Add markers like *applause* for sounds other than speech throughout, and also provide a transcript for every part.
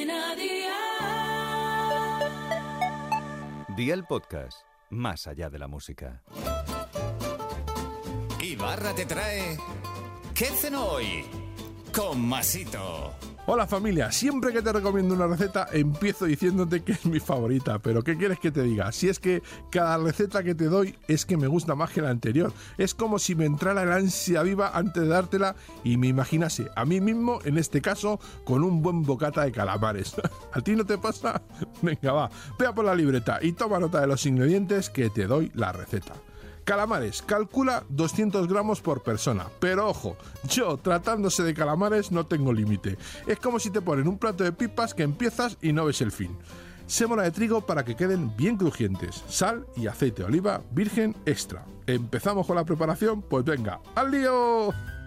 Cadena Dial. Día el podcast, más allá de la música. Ibarra te trae. ¿Qué cenó hoy? Con Masito. Hola familia, siempre que te recomiendo una receta empiezo diciéndote que es mi favorita, pero ¿qué quieres que te diga? Si es que cada receta que te doy es que me gusta más que la anterior, es como si me entrara el ansia viva antes de dártela y me imaginase a mí mismo, en este caso, con un buen bocata de calamares. *laughs* ¿A ti no te pasa? *laughs* Venga va, vea por la libreta y toma nota de los ingredientes que te doy la receta. Calamares, calcula 200 gramos por persona. Pero ojo, yo tratándose de calamares no tengo límite. Es como si te ponen un plato de pipas que empiezas y no ves el fin. Sémola de trigo para que queden bien crujientes. Sal y aceite de oliva virgen extra. ¿Empezamos con la preparación? Pues venga, ¡al lío!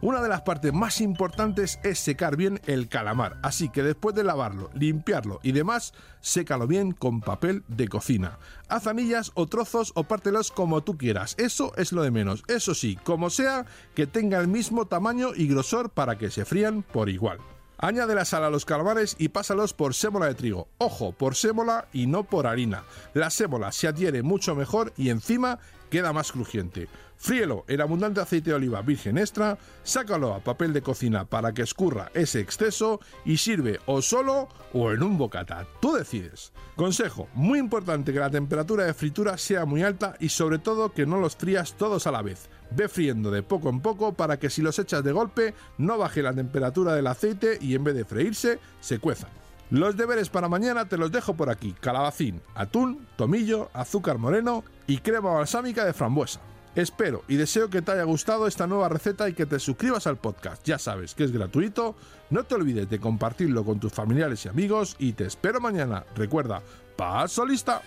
Una de las partes más importantes es secar bien el calamar, así que después de lavarlo, limpiarlo y demás, sécalo bien con papel de cocina. Haz anillas o trozos o pártelos como tú quieras, eso es lo de menos. Eso sí, como sea, que tenga el mismo tamaño y grosor para que se frían por igual. Añade la sal a los calamares y pásalos por sémola de trigo. Ojo, por sémola y no por harina. La sémola se adhiere mucho mejor y encima queda más crujiente. Fríelo en abundante aceite de oliva virgen extra, sácalo a papel de cocina para que escurra ese exceso y sirve o solo o en un bocata. Tú decides. Consejo, muy importante que la temperatura de fritura sea muy alta y sobre todo que no los frías todos a la vez. Ve friendo de poco en poco para que si los echas de golpe no baje la temperatura del aceite y en vez de freírse se cuezan. Los deberes para mañana te los dejo por aquí. Calabacín, atún, tomillo, azúcar moreno y crema balsámica de frambuesa. Espero y deseo que te haya gustado esta nueva receta y que te suscribas al podcast. Ya sabes que es gratuito. No te olvides de compartirlo con tus familiares y amigos y te espero mañana. Recuerda, paso lista.